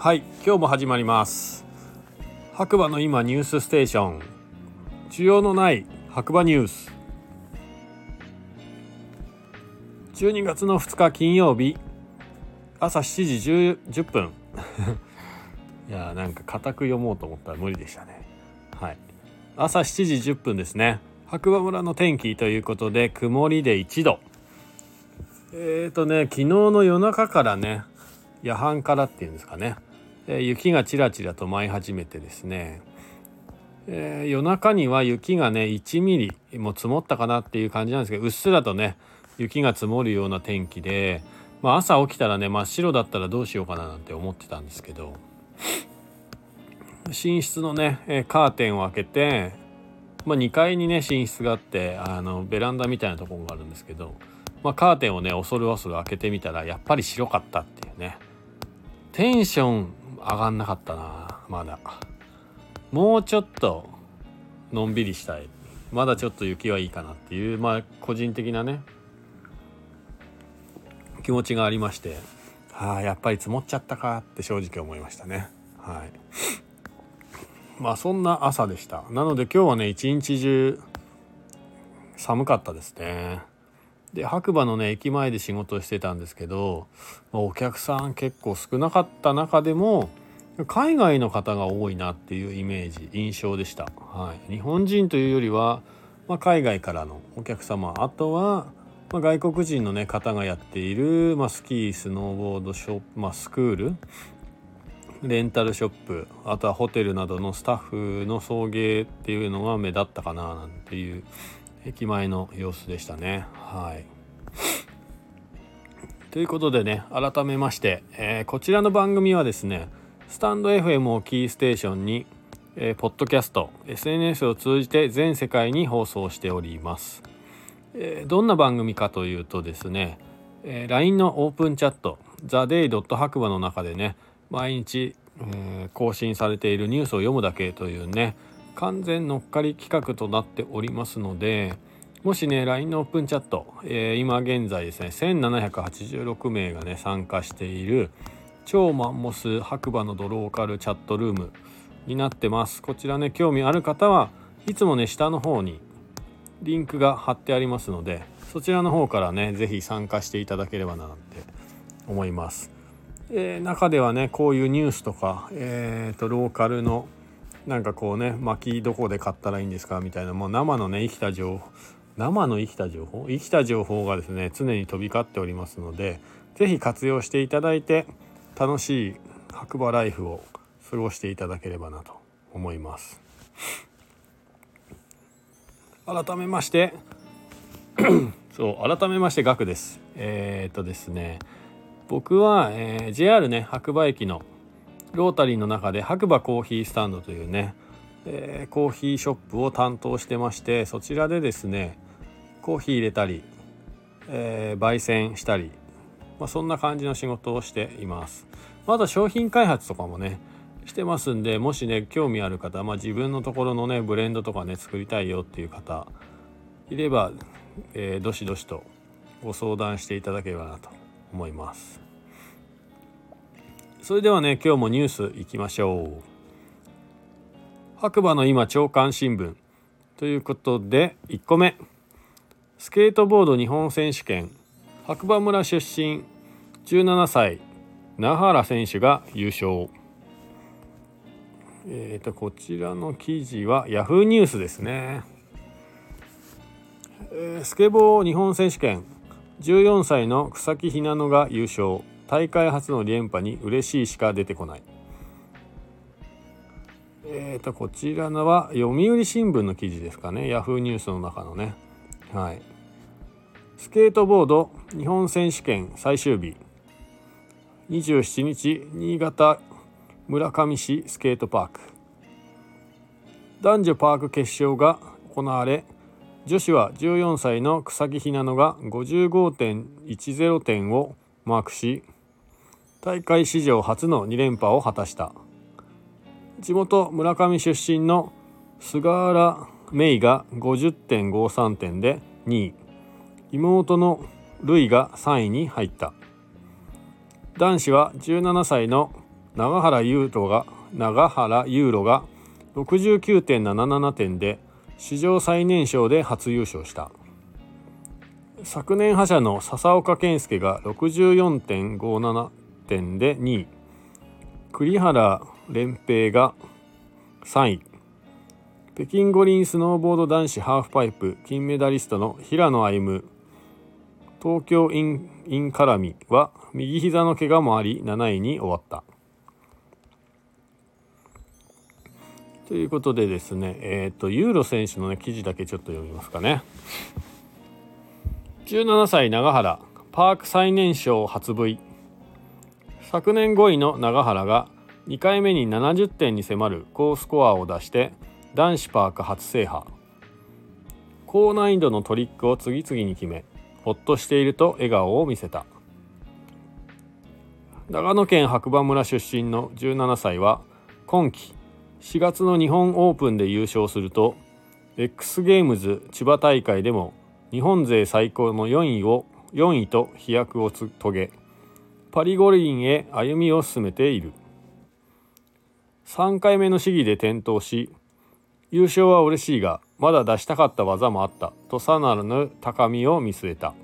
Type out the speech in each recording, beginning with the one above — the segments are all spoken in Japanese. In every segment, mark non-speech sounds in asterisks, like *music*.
はい今日も始まります。白馬の今ニュースステーション。需要のない白馬ニュース。12月の2日金曜日。朝7時 10, 10分。*laughs* いやーなんか固く読もうと思ったら無理でしたね。はい。朝7時10分ですね。白馬村の天気ということで曇りで1度。えっ、ー、とね昨日の夜中からね夜半からっていうんですかね、雪がちらちらと舞い始めてですね、えー、夜中には雪がね1ミリも積もったかなっていう感じなんですけどうっすらとね雪が積もるような天気で、まあ、朝起きたらね真っ白だったらどうしようかななんて思ってたんですけど寝室のね、カーテンを開けて、まあ、2階にね寝室があってあのベランダみたいなところがあるんですけど、まあ、カーテンをね恐る恐る開けてみたらやっぱり白かったっていうね。テンション上がんなかったなまだ。もうちょっとのんびりしたい。まだちょっと雪はいいかなっていうまあ個人的なね気持ちがありまして。はあやっぱり積もっちゃったかって正直思いましたね。はい。まあそんな朝でした。なので今日はね一日中寒かったですね。で白馬のね駅前で仕事をしてたんですけど、まあ、お客さん結構少なかった中でも海外の方が多いなっていうイメージ印象でした、はい、日本人というよりは、まあ、海外からのお客様あとは、まあ、外国人の、ね、方がやっている、まあ、スキースノーボードショップ、まあ、スクールレンタルショップあとはホテルなどのスタッフの送迎っていうのが目立ったかななんていう駅前の様子でしたね。はい *laughs* ということでね改めまして、えー、こちらの番組はですねスタンド FM をキーステーションに、えー、ポッドキャスト SNS を通じて全世界に放送しております、えー、どんな番組かというとですね、えー、LINE のオープンチャット TheDay. 白馬の中でね毎日、えー、更新されているニュースを読むだけというね完全乗っかり企画となっておりますのでもしね LINE のオープンチャット、えー、今現在ですね1786名がね参加している超マンモス白馬のドローカルチャットルームになってます。こちらね興味ある方はいつもね下の方にリンクが貼ってありますのでそちらの方からね是非参加していただければななんて思います、えー、中ではねこういうニュースとか、えーとローカルのなんかこうね薪どこで買ったらいいんですかみたいなもう生のね生きた情報生の生きた情報？生きた情報がですね常に飛び交っておりますので是非活用していただいて楽しい白馬ライフを過ごしていただければなと思います。改めまして *coughs* そう改めまして額です。えー、っとですね僕は、えー、JR ね白馬駅のロータリーの中で白馬コーヒースタンドというね、えー、コーヒーショップを担当してましてそちらでですねコーヒー入れたり、えー、焙煎したり、まあ、そんな感じの仕事をしています。まだ商品開発とかもねしてますんでもしね興味ある方、まあ、自分のところのねブレンドとかね作りたいよっていう方いれば、えー、どしどしとご相談していただければなと思います。それではね今日もニュースいきましょう。白馬の今朝刊新聞ということで1個目。スケートボード日本選手権。白馬村出身17歳那原選手が優勝。えーとこちらの記事は Yahoo ニュースですね、えー、スケボー日本選手権。14歳の草木ひなのが優勝。大会初の連覇に嬉しいしか出てこない。えーとこちらのは読売新聞の記事ですかね。ヤフーニュースの中のね。はい。スケートボード日本選手権最終日。27日新潟村上市スケートパーク。男女パーク決勝が行われ女子は14歳の草木ひなのが55.10点をマークし大会史上初の2連覇を果たした。地元村上出身の菅原芽衣が50.53点で2位。妹の瑠衣が3位に入った。男子は17歳の永原ユーロが永原ユーロが69.77点で史上最年少で初優勝した。昨年覇者の笹岡健介が64.57点で2位栗原連平が3位北京五輪スノーボード男子ハーフパイプ金メダリストの平野歩夢東京インインカラミは右膝の怪我もあり7位に終わった。ということでですね、えっ、ー、と、ユーロ選手の、ね、記事だけちょっと読みますかね。17歳永原、パーク最年少初 V。昨年5位の永原が2回目に70点に迫る高スコアを出して男子パーク初制覇。高難易度のトリックを次々に決め、ほっとしていると笑顔を見せた。長野県白馬村出身の17歳は今季4月の日本オープンで優勝すると X ゲームズ千葉大会でも日本勢最高の4位を4位と飛躍を遂げパリ五輪へ歩みを進めている3回目の試技で転倒し優勝は嬉しいがまだ出したかった技もあったとさらなる高みを見据えた。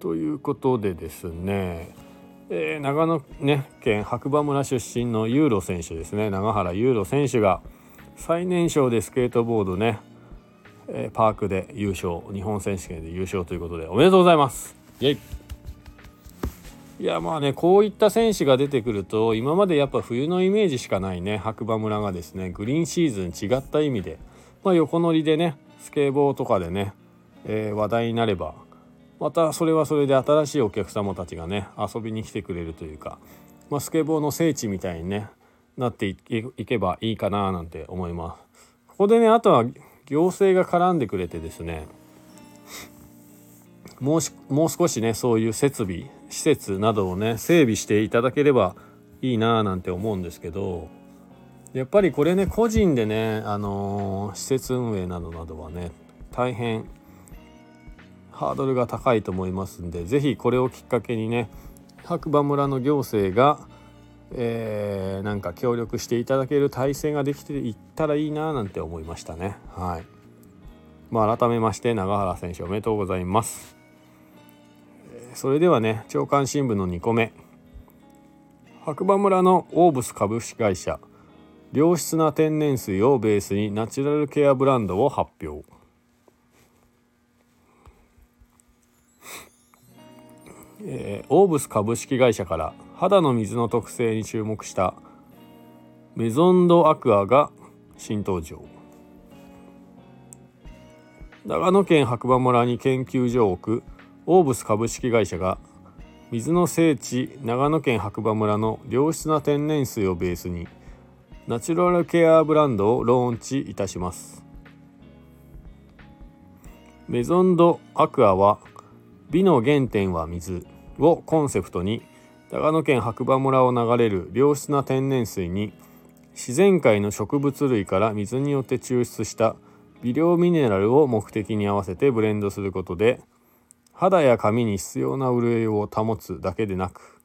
ということでですねえー、長野、ね、県白馬村出身のユーロ選手ですね永原ユーロ選手が最年少でスケートボードね、えー、パークで優勝日本選手権で優勝ということでおめでとうございますイエイいやまあねこういった選手が出てくると今までやっぱ冬のイメージしかないね白馬村がですねグリーンシーズン違った意味で、まあ、横乗りでねスケボーとかでね、えー、話題になればまたそれはそれで新しいお客様たちがね遊びに来てくれるというか、まあ、スケボーの聖地みたいにねなっていけばいいかななんて思います。ここでねあとは行政が絡んでくれてですね。もうもう少しねそういう設備施設などをね整備していただければいいななんて思うんですけどやっぱりこれね個人でね、あのー、施設運営などなどはね大変ハードルが高いと思いますんで是非これをきっかけにね白馬村の行政が、えー、なんか協力していただける体制ができていったらいいななんて思いましたね。はい。まあ、改めまして永原選手おめでとうございます。それではね朝刊新聞の2個目白馬村のオーブス株式会社良質な天然水をベースにナチュラルケアブランドを発表えー、オーブス株式会社から肌の水の特性に注目した。メゾンドアクアが新登場。長野県白馬村に研究所を置くオーブス株式会社が水の聖地長野県白馬村の良質な天然水をベースにナチュラルケアブランドをローンチいたします。メゾンドアクアは美の原点は水をコンセプトに長野県白馬村を流れる良質な天然水に自然界の植物類から水によって抽出した微量ミネラルを目的に合わせてブレンドすることで肌や髪に必要な潤いを保つだけでなく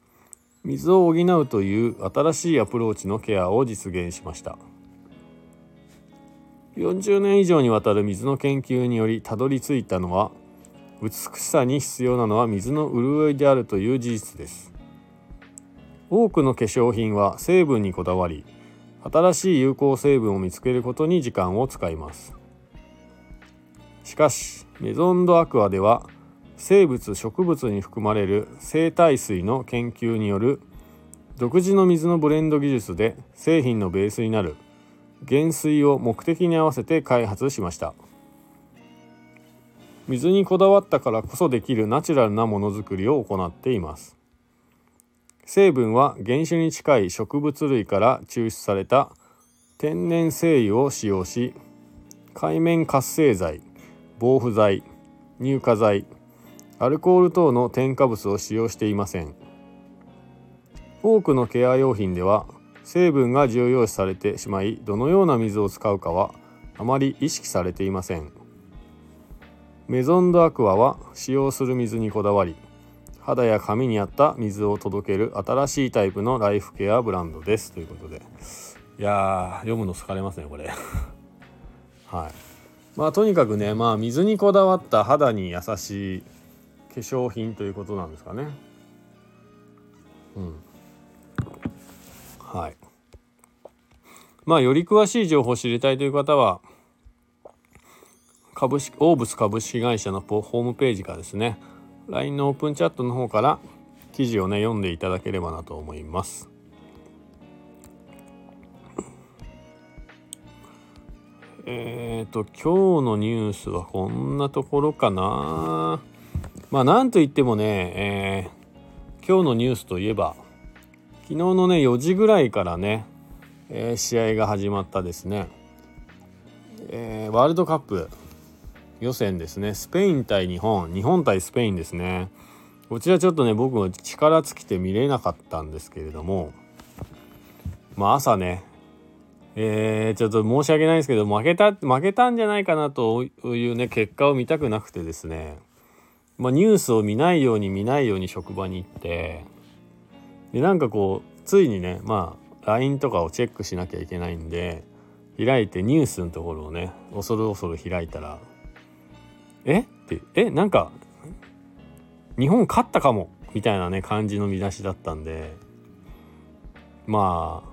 水を補うという新しいアプローチのケアを実現しました。40年以上にわたる水の研究によりたどり着いたのは美しさに必要なのは水の潤いであるという事実です。多くの化粧品は成分にこだわり新しい有効成分を見つけることに時間を使いますしかしメゾンドアクアでは生物植物に含まれる生態水の研究による独自の水のブレンド技術で製品のベースになる原水を目的に合わせて開発しました。水にこだわったからこそできるナチュラルなものづくりを行っています成分は原種に近い植物類から抽出された天然精油を使用し海面活性剤防腐剤乳化剤アルコール等の添加物を使用していません。多くのケア用品では成分が重要視されてしまいどのような水を使うかはあまり意識されていません。メゾンドアクアは使用する水にこだわり肌や髪に合った水を届ける新しいタイプのライフケアブランドですということで。いや読むの疲れますねこれ。*laughs* はい。まあとにかくねまあ水にこだわった肌に優しい化粧品ということなんですかね。うん。はい。まあより詳しい情報を知りたいという方は株式オーブス株式会社のホームページからですね。LINE のオープンチャットの方から記事をね読んでいただければなと思います。えっ、ー、と今日のニュースはこんなところかな。まあなんといってもね、えー、今日のニュースといえば昨日のね4時ぐらいからね、えー、試合が始まったですね、えー、ワールドカップ予選ですね。スペイン対日本。日本対スペインですね。こちらちょっとね僕も力尽きて見れなかったんですけれども。まあ朝ね。えー、ちょっと申し訳ないですけど負けた負けたんじゃないかなというね結果を見たくなくてですね。まあ、ニュースを見ないように見ないように職場に行って。でなんかこうついにねまあ LINE とかをチェックしなきゃいけないんで開いてニュースのところをね恐る恐る開いたらえ？ってえなんか日本勝ったかも？みたいなね感じの見出しだったんで。まあ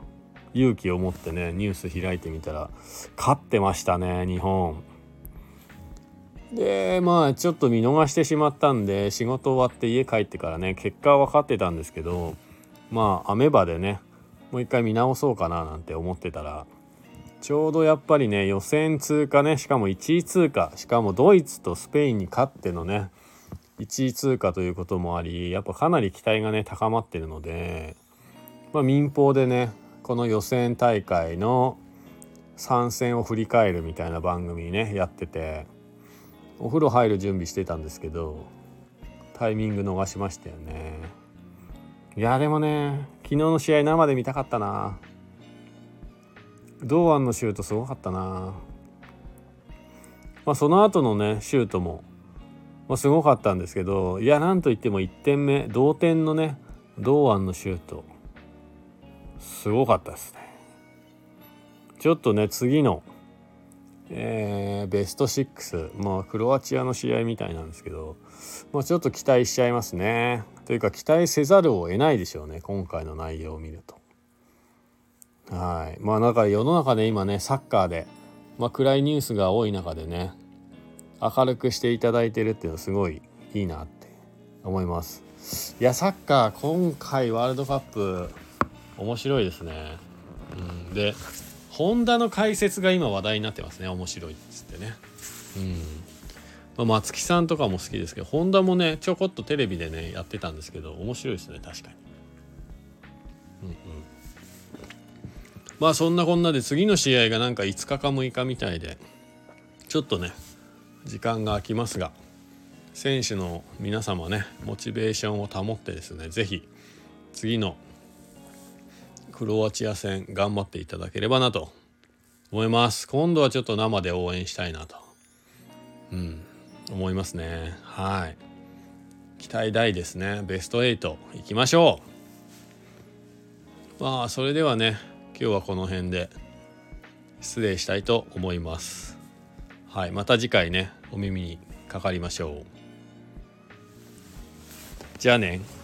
勇気を持ってねニュース開いてみたら勝ってましたね日本。でまあちょっと見逃してしまったんで仕事終わって家帰ってからね結果は分かってたんですけどまあアメバでねもう一回見直そうかななんて思ってたらちょうどやっぱりね予選通過ね。しかも1位通過。しかもドイツとスペインに勝ってのね。1位通過ということもありやっぱかなり期待がね高まってるので、まあ、民放でねこの予選大会の参戦を振り返るみたいな番組ねやっててお風呂入る準備してたんですけどタイミング逃しましたよね。いやでもね昨日の試合生で見たかったな。堂安のシュートすごかったなまあその後のねシュートも、まあ、すごかったんですけどいやなんといっても1点目同点のね堂安のシュートすごかったですねちょっとね次のえー、ベスト6、まあ、クロアチアの試合みたいなんですけど、まあ、ちょっと期待しちゃいますね。というか期待せざるを得ないでしょうね今回の内容を見ると。はい。まあなんか世の中で今ねサッカーで、まあ、暗いニュースが多い中でね明るくしていただいてるっていうのはすごいいいなって思います。いやサッカー今回ワールドカップ面白いですね。うん、でホンダの解説が今話題になってますね面白いっつってね。うん。まあ、松木さんとかも好きですけどホンダもねちょこっとテレビでねやってたんですけど面白いですね確かに。うんうん。まあそんなこんなで次の試合がなんか5日か6日みたいでちょっとね時間が空きますが選手の皆様ねモチベーションを保ってですね是非次のクロアチア戦頑張っていただければなと思います。今度はちょっと生で応援したいなとうん思いますね。はい。期待大ですね。ベスト8いきましょう。まあそれではね今日はこの辺で失礼したいと思います。はいまた次回ねお耳にかかりましょう。じゃあね。